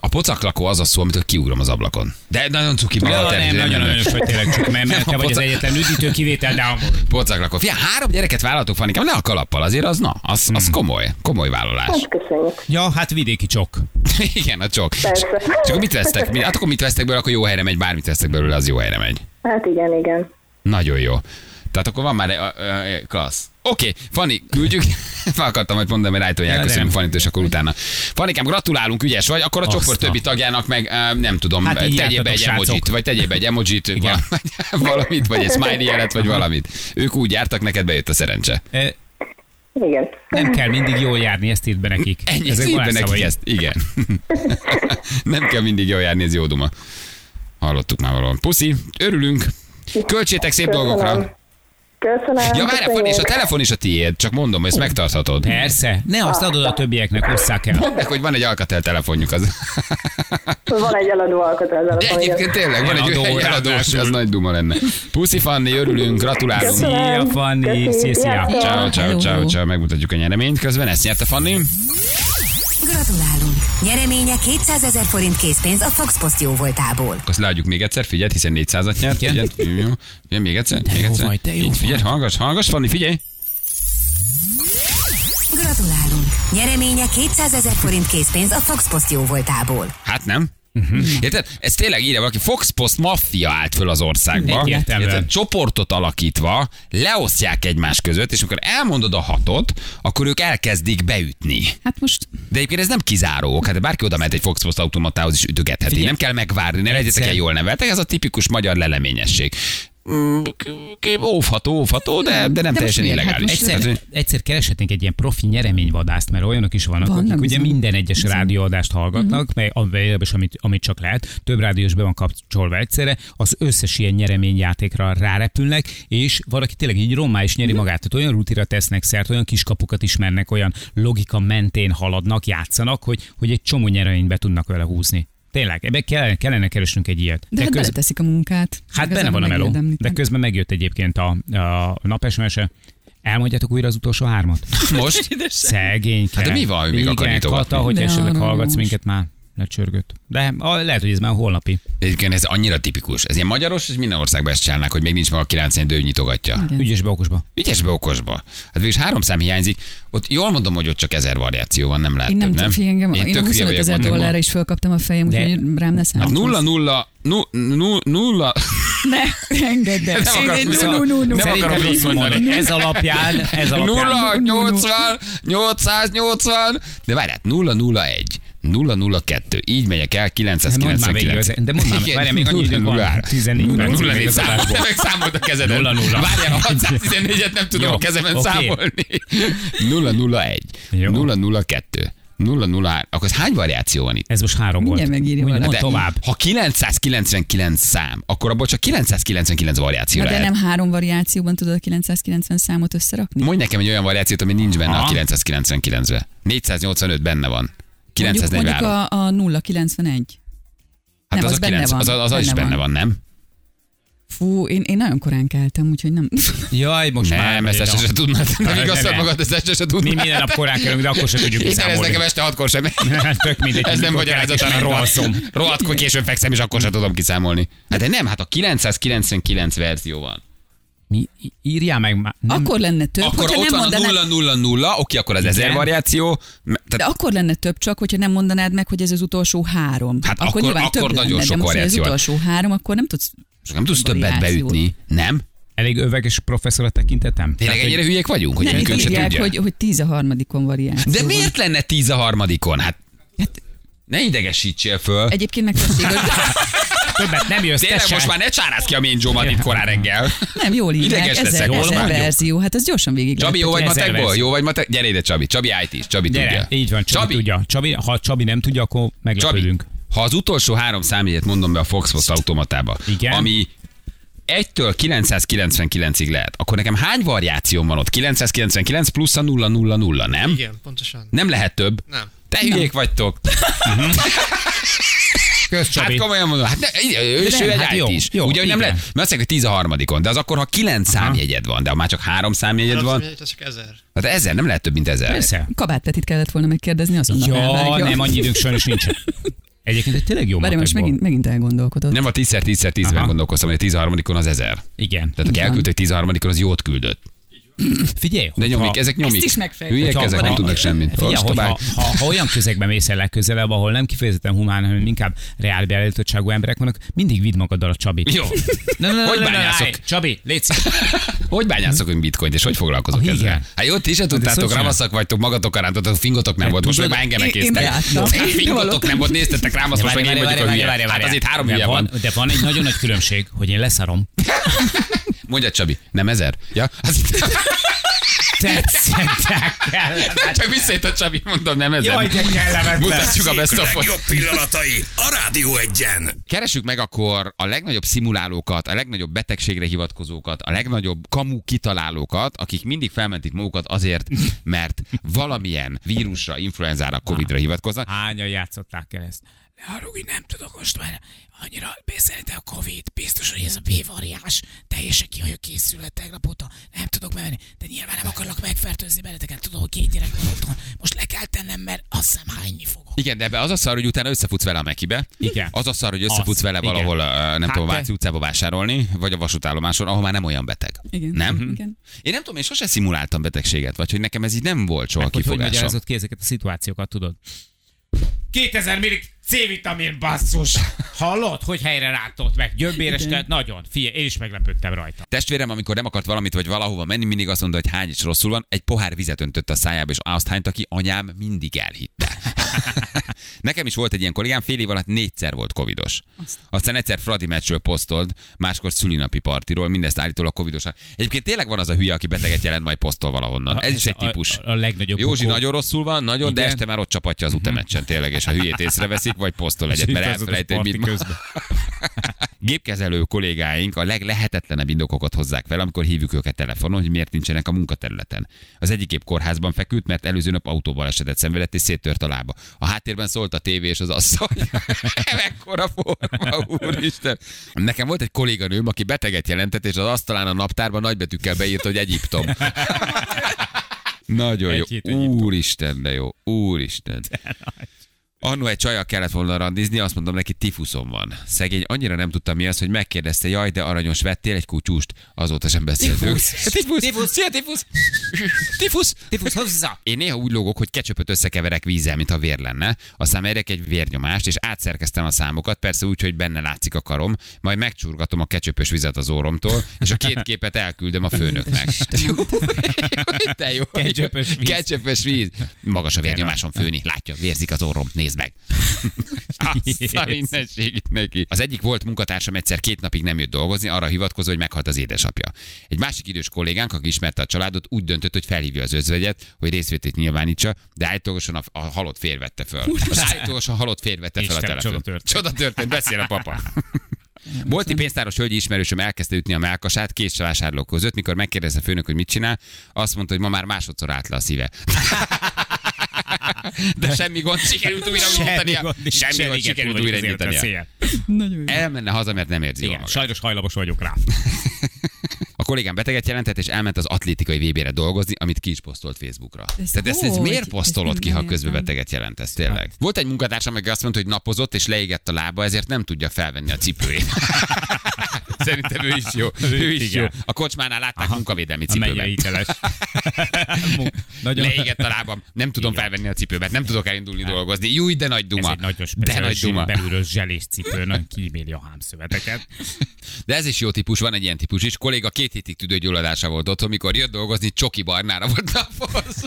A pocaklakó az a szó, amitől kiugrom az ablakon. De nagyon cuki Ja, maga nem, nagyon nagyon vagy tényleg, csak mert, mert te vagy az egyetlen üdítő kivétel, de a... Pocaklakó. Fia, három gyereket vállaltok, Fanikám, le a kalappal, azért az, na, az, az Hmm. komoly, komoly vállalás. Hát köszönjük. Ja, hát vidéki csok. Igen, a csok. Persze. És akkor mit vesztek? Mi- Hát akkor mit vesztek belőle, akkor jó helyre megy, bármit vesztek belőle, az jó helyre megy. Hát igen, igen. Nagyon jó. Tehát akkor van már egy, klassz. Oké, okay, Fani, küldjük. Fel akartam majd mondani, mert elköszönöm nem. Fanit, és akkor utána. Fanikám, gratulálunk, ügyes vagy. Akkor a Azt csoport többi tagjának meg ö, nem tudom, Hát tegyél be egy srácok. emojit, vagy tegyél be egy emojit, Igen. val- valamit, vagy egy smiley jelet, vagy valamit. Ők úgy jártak, neked bejött a szerencse. E, Igen. Nem kell mindig jól járni, ezt írt be nekik. Ennyi, Ezek szépen varázsszavai. nekik ezt. Igen. nem kell mindig jól járni, ez jó duma. Hallottuk már valahol. Puszi, örülünk. Költsétek szép Köszönöm. dolgokra. Köszönöm. Ja, várjál, Fanni, és a telefon is a tiéd, csak mondom, ezt megtarthatod. Persze, ne azt adod a többieknek, hozzák el. Mondd meg, hogy van egy alkatel telefonjuk az. Van egy eladó alkatráz De egyébként tényleg van egy, Eladó, egy eladós, az nagy duma lenne. Puszi Fanni, örülünk, gratulálunk. Szia, Fanni, szia, szia. Ciao, ciao, ciao, ciao, megmutatjuk a nyereményt. Közben ezt nyerte Fanni. Gratulálunk! Nyereménye 200 ezer forint készpénz a Fox Post jó voltából. Azt leadjuk még egyszer, figyelj, hiszen 400-at nyert. Igen. Figyelj, jó, figyelj, még egyszer, még jó egyszer. vagy, de jó Így, Figyelj, hallgass, hallgass, Fanni, figyelj. Gratulálunk! Nyereménye 200 ezer forint készpénz a Fox Post jó voltából. Hát nem? Mhm. Érted? Ez tényleg írja valaki, Fox Post maffia állt föl az országba. Érted? Csoportot alakítva, leosztják egymás között, és amikor elmondod a hatot, akkor ők elkezdik beütni. Hát most De egyébként ez nem kizáró, hát bárki oda mehet egy Fox Post automatához is ütögetheti. Figyelj. Nem kell megvárni, ne legyetek el jól neveltek, ez a tipikus magyar leleményesség. Mm, Óvható, óvható, de, de nem De teljesen miért? Hát illegális. most Tehát, Egyszer, egyszer kereshetnénk egy ilyen profi nyereményvadászt, mert olyanok is vannak, Vannak akik ugye bizony. minden egyes Bizony. rádióadást hallgatnak, meg legalábbis amit, amit csak lehet, több rádiós be van kapcsolva egyszerre, az összes ilyen nyereményjátékra rárepülnek, és valaki tényleg így rommá is nyeri magát. Tehát olyan rutira tesznek szert, olyan kiskapukat ismernek, olyan logika mentén haladnak, játszanak, hogy, hogy egy csomó nyereményt be tudnak vele húzni. Tényleg, ebbe kellene, kellene keresnünk egy ilyet. de hát köz- beleteszik a munkát. Hát benne van a meló, de közben megjött egyébként a, a napesmese. Elmondjátok újra az utolsó hármat? Most? Szegény Hát de mi van, hogy még Igen, nyitogatni? Kata, hogy De esetleg hallgatsz minket már lecsörgött. De a, lehet, hogy ez már holnapi. Egyébként ez annyira tipikus. Ez ilyen magyaros, és minden országban ezt csinálnak, hogy még nincs meg a 9 dő nyitogatja. Igen. Ügyesbe, okosba. Ügyesbe, okosba. Hát végülis három szám hiányzik. Ott jól mondom, hogy ott csak ezer variáció van, nem lehet Én nem több, nem? figyelj, engem, én, tök hülye 25 vagyok, ezer dollárra is fölkaptam a fejem, úgyhogy rám ne Hát nulla, nulla, nu, nu, nulla. Ne, engedd el. Nem akarok Én- nu, nu, nu, nu. nem akarom így mondani. Ez alapján, ez alapján. 0, 80, 880, de várjál, 0, 01, 0, 02, így megyek el, Mondd már végig, 999. az- de mondd már, várjál, még annyi időnk van. 0, 14 0, percig 0, még az számol, adásból. te meg számold a kezedet. 0, 0. Várjál, a 614-et nem tudom Jó, a kezemen számolni. 0, 01, Jó. 0, 02, 0, 0, akkor ez hány variáció van itt? Ez most három volt. Mindjárt megírja Mondj, valaki. mondd tovább. Ha 999 szám, akkor abból csak 999 variáció Na, de lehet. nem három variációban tudod a 990 számot összerakni? Mondj nekem egy olyan variációt, ami nincs benne a Aha. 999-ben. 485 benne van. Mondjuk, mondjuk 943. a, a 091. Hát nem, az, az a benne 9, van. az, az, az is Benne benne van. van, nem? Fú, én, én nagyon korán keltem, úgyhogy nem. Jaj, most már. Nem, ezt este se tudnád. Nem, Nem nem, igazad nem. magad, ezt este se Mi tudnád. minden nap korán kerülünk, de akkor sem tudjuk Én ez nekem este hatkor sem. Tök mindegy. Ez nem mikor magyarázat, kelek, és hanem alszom. rohadt. Rohadt, hogy későn fekszem, és akkor sem tudom kiszámolni. Hát de nem, hát a 999 verzió van. Mi? Írjál meg már. Nem. Akkor lenne több, Akkor hogyha ott nem van a mondanád, 0 0 0, oké, akkor az ezer variáció. de Tehát akkor lenne több csak, hogyha nem mondanád meg, hogy ez az utolsó három. Hát akkor- nyilván akkor több nagyon lenne, sok de most, az utolsó három, akkor nem tudsz nem tudsz többet beütni, nem? Elég öveges professzor a tekintetem? Tényleg Tehát, ennyire hülyék vagyunk, hogy nem itt se írják, tudja? hogy, hogy tíz a harmadikon variáció. De miért lenne tíz a harmadikon? Hát Hát, Ne idegesítsél föl. Egyébként meg hogy Többet nem jössz, Tényleg most már ne csárázd ki a Main Joe-mat itt korán reggel. nem jól írják, Ideges ezer, leszek, ezer van. verzió, hát ez gyorsan végig Csabi, jó vagy ezer matekból? Jó vagy matek? Gyere ide, Csabi. Csabi it is. Csabi Gyere, tudja. így van, Csabi, tudja. Csabi, ha Csabi nem tudja, akkor Csabi, meglepődünk. ha az utolsó három számjegyet mondom be a Foxpost automatába, Igen. ami 1-től 999-ig lehet, akkor nekem hány variáció van ott? 999 plusz a 000, nem? Igen, pontosan. Nem lehet több. Nem. Te hülyék vagytok. Kösz, Hát Csabi. komolyan mondom, hát ne, ő, De ő egy hát jó, is. jó, Ugye, nem lehet, mert azt mondják, hogy 10 a harmadikon, de az akkor, ha 9 számjegyed van, de ha már csak 3 számjegyed van, Ez csak ezer. hát ezer, nem lehet több, mint ezer. Persze. Kabát Petit kellett volna megkérdezni azonnal. Ja, elvágja. nem, annyi időnk sajnos nincsen. Egyébként egy tényleg jó Várj, most megint, megint elgondolkodott. Nem a 10 10 10 ben gondolkoztam, hogy a 13 az ezer. Igen. Tehát aki elküldte, hogy 13 az jót küldött. Figyelj, De nyomik, ezek nyomik. Ezt is megfejtettem. Hülyek, ezek nem tudnak semmit. Figyelj, hogy ha, ha, ha, olyan közegben mész el legközelebb, ahol nem kifejezetten humán, hanem inkább reál beállítottságú emberek vannak, mindig vidd magaddal a Csabit. Jó. Nem, nem, Hogy nem, nem, bányászok? Csabi, légy. Hogy bányászok ön bitcoint, és hogy foglalkozok Ah, ezzel? Hát jó, ti se tudtátok, hogy ravaszak vagytok, magatok arántotok, fingotok nem volt, most meg már engem. Hát Fingotok nem volt, néztetek rám, azt most meg én vagyok a hülye. Hát azért három hülye van. de van egy nagyon nagy különbség, hogy én leszarom. Mondja Csabi, nem ezer? Ja? Az- Tetszettek kellemetlen. Csak visszajött a Csabi, mondom, nem ezer. Jaj, de kellemetlen. Mutatjuk a best of legjobb pillanatai a Rádió egyen. Keressük meg akkor a legnagyobb szimulálókat, a legnagyobb betegségre hivatkozókat, a legnagyobb kamu kitalálókat, akik mindig felmentik magukat azért, mert valamilyen vírusra, influenzára, covidra hivatkoznak. Hányan játszották el ezt? Haragudj, nem tudok most már annyira beszélni a Covid, biztos, hogy ez a B-variás, teljesen ki vagyok készülve tegnap óta, nem tudok menni, de nyilván nem akarlak megfertőzni benneteket, tudom, hogy két gyerek van otthon, most le kell tennem, mert azt hiszem hányni fogok. Igen, de ebbe az a szar, hogy utána összefutsz vele a Mekibe. Igen. Az a szar, hogy összefutsz Az, vele igen. valahol, ö, nem Hát tudom, Váci utcába vásárolni, vagy a vasútállomáson, ahol már nem olyan beteg. Igen. Nem? Igen. Én nem tudom, én sose szimuláltam betegséget, vagy hogy nekem ez így nem volt soha Hogy hogy kifogásom. magyarázott ki ezeket a szituációkat, tudod? 2000 millik C-vitamin basszus. Hallod, hogy helyre rántott meg? Gyömbéres, tehát nagyon. Figyelj, én is meglepődtem rajta. Testvérem, amikor nem akart valamit vagy valahova menni, mindig azt mondta, hogy hány is rosszul van, egy pohár vizet öntött a szájába, és azt hányta ki, anyám mindig elhitte. Nekem is volt egy ilyen kollégám, fél év alatt négyszer volt covidos. Aztán egyszer Fradi meccsről posztolt, máskor szülinapi partiról, mindezt állítólag covidos. Egyébként tényleg van az a hülye, aki beteget jelent, majd posztol valahonnan. Ez is egy a- típus. A, a legnagyobb Józsi pokol. nagyon rosszul van, nagyon, de Igen. este már ott csapatja az utemeccsen tényleg, és a hülyét észreveszik, vagy posztol egyet, mert elfelejti, hogy mit közben. Gépkezelő kollégáink a leglehetetlenebb indokokat hozzák fel, amikor hívjuk őket telefonon, hogy miért nincsenek a munkaterületen. Az egyik gép kórházban feküdt, mert előző nap autóval esetet szenvedett és széttört a lába. A háttérben szólt a tévé és az asszony. Mekkora forma, úristen. Nekem volt egy kolléganőm, aki beteget jelentett, és az asztalán a naptárban nagybetűkkel beírt, hogy Egyiptom. Nagyon jó. Egy Egyiptom. Úristen, de jó. Úristen. Annó egy csajjal kellett volna randizni, azt mondom neki, tifuszom van. Szegény annyira nem tudta mi az, hogy megkérdezte, jaj, de aranyos, vettél egy kutyust? Azóta sem beszéltünk. Tifusz! Tifusz! Szia, tifusz! Tifusz! Tifusz, hozzá! Én néha úgy lógok, hogy kecsöpöt összekeverek vízzel, mintha vér lenne, aztán mérek egy vérnyomást, és átszerkeztem a számokat, persze úgy, hogy benne látszik a karom, majd megcsurgatom a kecsöpös vizet az óromtól, és a két képet elküldöm a főnöknek. Jó, Te jó. Ketchupös víz. Ketchupös víz. Magas a vérnyomásom főni. Látja, vérzik az orrom. Nézd meg. Azt a mindenségét neki. Az egyik volt munkatársam egyszer két napig nem jött dolgozni, arra hivatkozó, hogy meghalt az édesapja. Egy másik idős kollégánk, aki ismerte a családot, úgy döntött, hogy felhívja az özvegyet, hogy részvétét nyilvánítsa, de állítólagosan a, a halott vette föl. Az állítólagosan halott férj vette fel a Isten, telefon. csoda történt. Csoda történt, beszél a papa. Bolti pénztáros hölgyi ismerősöm elkezdte ütni a melkasát két vásárlók között, mikor megkérdezte a főnök, hogy mit csinál, azt mondta, hogy ma már másodszor állt le a szíve. De semmi gond, sikerült újra indítania. Semmi gond, sikerült újra jó. Elmenne haza, mert nem érzi Igen, magát. sajnos hajlamos vagyok rá. A kollégám beteget jelentett, és elment az atlétikai VB-re dolgozni, amit ki is posztolt Facebookra. Ez Tehát ezt, ezt miért posztolod ki, ha közben beteget jelentesz, tényleg? Volt egy munkatársam, aki azt mondta, hogy napozott, és leégett a lába, ezért nem tudja felvenni a cipőjét. Szerintem ő is jó. Ő is Igen. jó. A kocsmánál látták munkavédelmi A mennyire cipőben. hiteles. Nagyon Leégett a lábam, nem tudom felvenni a cipőmet, nem tudok elindulni dolgozni. Júj, de nagy Ez duma. egy nagyon De nagy duma. belülről zselés cipő, nagyon kíméli a hámszöveteket. De ez is jó típus, van egy ilyen típus is. Kolléga két hétig tüdőgyulladása volt otthon, mikor jött dolgozni, csoki barnára volt naphoz.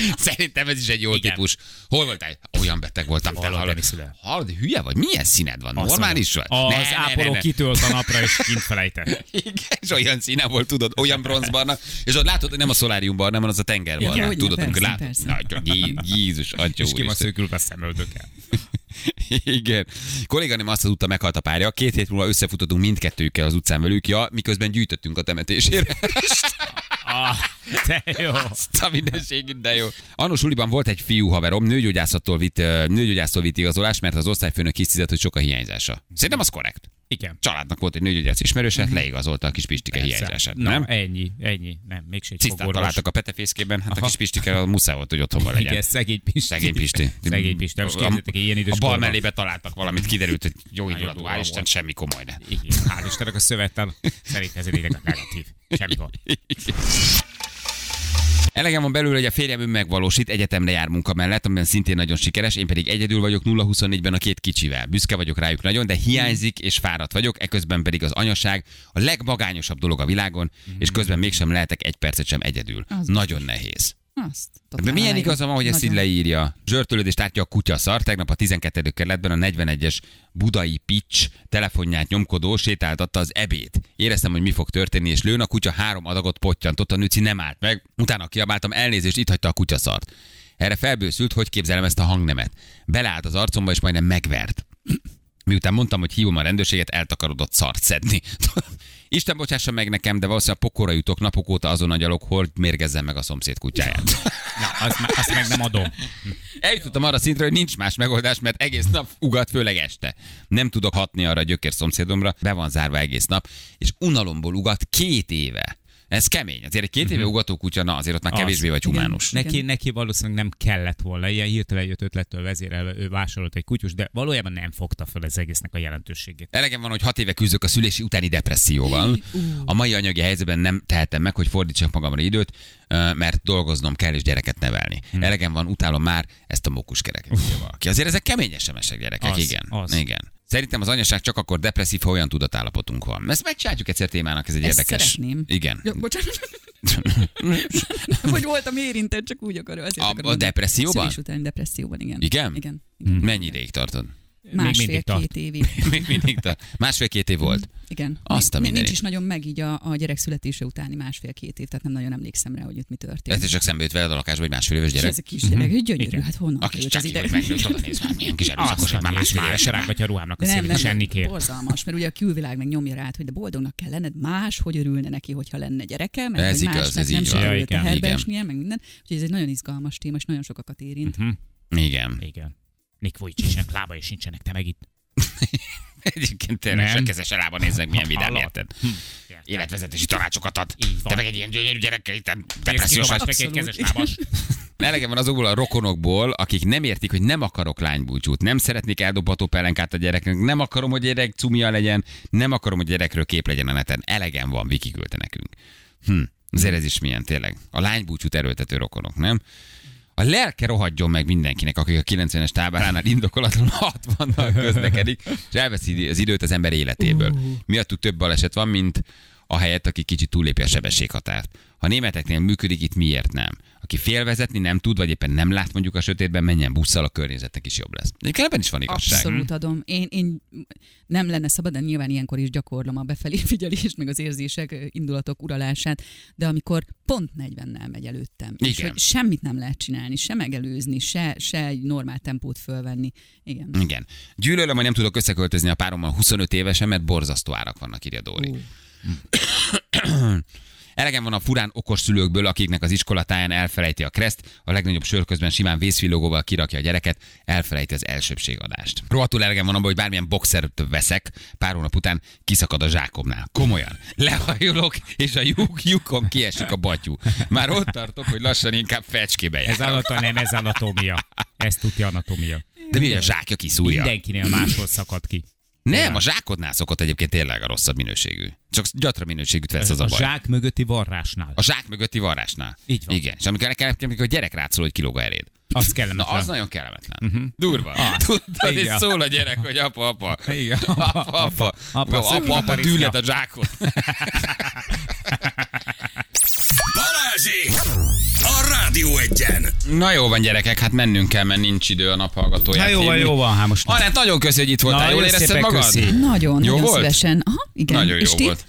Szerintem ez is egy jó Igen. típus. Hol voltál? Olyan beteg voltam. Te Hallod, hallod, hülye vagy? Milyen színed van? Normális vagy? mondom, Ne, Az ne, ne, ápoló ne. kitölt a napra, és kint felejtett. Igen, és olyan színe volt, tudod, olyan bronzbarna, és ott látod, hogy nem a szoláriumbarna, hanem az a tengerbarna. Igen, hogyne, tudod, amikor persze, látod. persze. Nagyon, Jé- Jézus, atya És ki van úristen. szökülve a szemöldökkel. Igen. Kolléganém azt tudta, meghalt a párja. Két hét múlva összefutottunk mindkettőjükkel az utcán velük, ja, miközben gyűjtöttünk a temetésére. Ah, te jó. Azt a mindenségét, de jó. Annó suliban volt egy fiú haverom, nőgyógyászattól vitt, nőgyógyásztól vitt igazolás, mert az osztályfőnök hisztizett, hogy sok a hiányzása. Szerintem az korrekt. Igen. Családnak volt egy nőgyógyász ismerőse, leigazolta a kis Pistike hiányzását, Na, nem? ennyi, ennyi. Nem, mégse egy Cisztát fogorvos. találtak a petefészkében, hát a Aha. kis Pistike a muszáj volt, hogy otthon legyen. Igen, szegény Pisti. Szegény Pisti. Szegény Pisti. Most A- képzeljétek, ilyen idős A bal korban. mellébe találtak valamit, kiderült, hogy jó indulatú, hál' Isten, semmi komoly, de. Igen, hál' Istennek a szövettel szerint ez negatív. Semmi gond. Elegem van belőle, hogy a férjem önmegvalósít, egyetemre jár munka mellett, amiben szintén nagyon sikeres, én pedig egyedül vagyok 0-24-ben a két kicsivel. Büszke vagyok rájuk nagyon, de hiányzik és fáradt vagyok, eközben pedig az anyaság a legmagányosabb dolog a világon, és közben mégsem lehetek egy percet sem egyedül. Az nagyon nehéz. Azt. De totál milyen aláírom. igaza van, hogy ezt így Nagyon. leírja? Zsörtölődést átja a kutya szar. Tegnap a 12. kerületben a 41-es budai pitch telefonját nyomkodó sétáltatta az ebét. Éreztem, hogy mi fog történni, és lőn a kutya három adagot pottyantott, a nőci nem állt meg. Utána kiabáltam, elnézést, itt hagyta a kutya szart. Erre felbőszült, hogy képzelem ezt a hangnemet. Beleállt az arcomba, és majdnem megvert. Miután mondtam, hogy hívom a rendőrséget, eltakarodott szart szedni. Isten bocsássa meg nekem, de valószínűleg pokorra jutok napok óta azon a gyalog, hogy mérgezzem meg a szomszéd kutyáját. Na, azt, azt meg nem adom. Eljutottam arra szintre, hogy nincs más megoldás, mert egész nap ugat, főleg este. Nem tudok hatni arra a gyökér szomszédomra, be van zárva egész nap, és unalomból ugat két éve. Ez kemény. Azért egy két éve ugató kutya, na azért ott már kevésbé vagy humánus. Neki, Igen. neki valószínűleg nem kellett volna, ilyen hirtelen jött ötlettől vezérelve, ő vásárolt egy kutyus, de valójában nem fogta fel az egésznek a jelentőségét. Elegem van, hogy hat éve küzdök a szülési utáni depresszióval. A mai anyagi helyzetben nem tehetem meg, hogy fordítsak magamra időt, mert dolgoznom kell és gyereket nevelni. Elegem van, utálom már ezt a mókuskereket. írja valaki. Azért ezek kemény SMS-ek gyerekek, Az, igen. az. Igen. Szerintem az anyaság csak akkor depresszív, ha olyan tudatállapotunk van. Ezt megcsináljuk egyszer témának, ez egy Ezt érdekes. szeretném. Igen. Ja, bocsánat. hogy voltam érintett, csak úgy akarok. Azért A- akarom a depresszióban? Szülés utáni depresszióban, igen. Igen? Igen. Mennyi ideig tartod? Másfél, mindig tart. két évig. Még mindig tart. Másfél-két év volt. Igen. Azt a Nincs- mindenit. Nincs is nagyon meg így a, a gyerek születése utáni másfél-két év, tehát nem nagyon emlékszem rá, hogy ott mi történt. Ez csak szembe jött veled a lakásba, egy másfél éves És gyerek. ez a kis gyerek, gyönyörű, Igen. hát honnan A kis került az ide? hogy néz, már milyen kis erőszakos, már másfél éves. éves rángatja a ruhámnak a nem, nem, és enni kér. borzalmas, mert ugye a külvilág meg nyomja rá, hogy de boldognak kell lenned, más, hogy örülne neki, hogyha lenne gyereke, meg Ez hogy igaz, ez nem így van. meg minden. Úgyhogy ez egy nagyon izgalmas téma, és nagyon sokakat érint. Hm, Igen. Igen. Nick Vujicicnek lába is nincsenek, te meg itt. Egyébként tényleg Nem. se kezes elába néznek, milyen vidám, érted? Hm. Életvezetési tanácsokat ad. Te meg egy ilyen gyönyörű gyerekkel, itt depressziós vagy. meg egy Abszolút. kezes lábas. Elegem van azokból a rokonokból, akik nem értik, hogy nem akarok lánybúcsút, nem szeretnék eldobható pelenkát a gyereknek, nem akarom, hogy gyerek cumia legyen, nem akarom, hogy gyerekről kép legyen a neten. Elegem van, Viki küldte nekünk. Hm, azért ez is milyen tényleg. A lánybúcsút erőltető rokonok, nem? A lelke rohadjon meg mindenkinek, aki a 90-es táboránál indokolatlan 60-nal közlekedik, és elveszi az időt az ember életéből. Miattuk több baleset van, mint a helyett, aki kicsit túllépi a sebességhatárt. Ha németeknél működik, itt miért nem? Aki félvezetni nem tud, vagy éppen nem lát mondjuk a sötétben, menjen busszal, a környezetnek is jobb lesz. Egyébként ebben is van igazság. Abszolút adom. Én, én nem lenne szabad, de nyilván ilyenkor is gyakorlom a befelé figyelést, meg az érzések, indulatok uralását, de amikor pont 40-nel megy előttem, és Igen. hogy semmit nem lehet csinálni, se megelőzni, se, se egy normál tempót fölvenni. Igen. Igen. Gyűlölöm, hogy nem tudok összeköltözni a párommal 25 évesen, mert borzasztó árak vannak, írja Dóri. Ú. Elegem van a furán okos szülőkből, akiknek az iskolatáján elfelejti a kreszt, a legnagyobb sör közben simán vészvillogóval kirakja a gyereket, elfelejti az elsőbségadást. Rohadtul elegem van abban, hogy bármilyen boxert veszek, pár hónap után kiszakad a zsákomnál. Komolyan. Lehajolok, és a lyuk, lyukom kiesik a batyú. Már ott tartok, hogy lassan inkább fecskébe Ez jár. alata nem, ez anatómia. Ez tudja anatómia. De mi a zsákja kiszúrja? Mindenkinél máshol szakad ki. Nem, a zsákodnál szokott egyébként tényleg a rosszabb minőségű. Csak gyatra minőségűt vesz az a a baj. zsák mögötti varrásnál. A zsák mögötti varrásnál. Így van. Igen. És amikor, amikor, amikor a gyerek rátszól, hogy kilóg a eréd. Az Na, kellemetlen. az nagyon kellemetlen. Uh-huh. Durva. Ah, Tudod, és szól a gyerek, hogy apa, apa. Igen. Apa, apa. Apa, Apa, apa, szökül a apa tarisznya. dűled a zsákot. Balázsi! A Rádió egyen! Na jó van gyerekek, hát mennünk kell, mert nincs idő a naphallgatóját Hát jó van, jó van, hát most. Anett, nagyon köszi, hogy itt voltál. Jól érezted magad? köszi. Nagyon, Jó nagyon volt? szívesen. Aha, igen. Nagyon És jó ti? volt.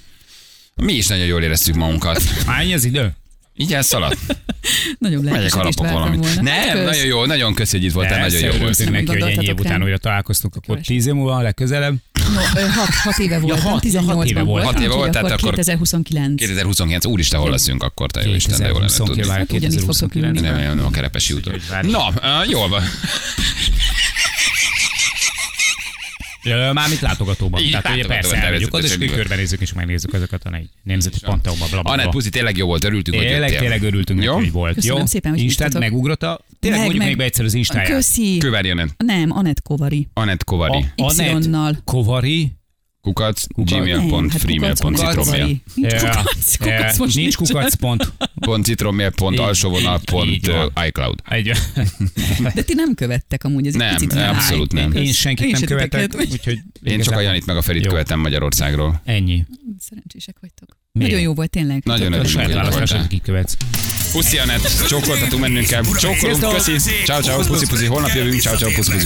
Mi is nagyon jól éreztük magunkat. Hány az idő? Így elszaladt. Nagyon Megyek alapok valamit. volna. Nem, Kösz. nagyon jó, nagyon köszi, hogy itt voltál, nagyon jó volt. Neki, hogy ennyi év után újra találkoztunk, akkor tíz év múlva legközelebb. No, ö, hat, hat éve voltam, hat- ja, hat 18-ban éve volt. voltam, Hat éve úgyhogy volt, tehát akkor akkor 2029. 2029, úristen, hol leszünk akkor, te jó Isten, de jól lenne 2020 tudni. várj, Hát ugyanígy fogtok 2029. ülni. Nem, nem, a Kerepesi úton. Na, jól van. Mármint látogatóban. Így, Tehát ugye persze elmegyünk oda, és körbenézzük, és megnézzük ezeket a nagy nemzeti panteonban. Anett, bla. puszi, tényleg jó volt, örültünk, hogy Tényleg, jöttél. tényleg örültünk Jó? hogy volt. Köszönöm jó? szépen, hogy Instát megugrotta. Tényleg Meg, mondjuk meg. még be egyszer az Instáját. Köszi. Köveri Anett. Nem, Anett Kovari. Anett Kovari. Y-nal. Kovari. Kukac, gmail.freemail.citrommail. Nincs kukac, pont. Pont citrommail, pont alsó vonal, pont iCloud. De ti nem követtek amúgy, ez egy Nem, picit abszolút nem. én senkit nem követek, úgyhogy Én csak a Janit meg a Ferit követem Magyarországról. Ennyi. Szerencsések vagytok. Miért? Nagyon jó volt tényleg. Nagyon voltál. kikövetsz. Puszi Anett, csókoltatunk mennünk kell. Csókolunk, köszi. Ciao, ciao, puszi, puszi. Holnap jövünk, ciao, ciao, puszi, puszi.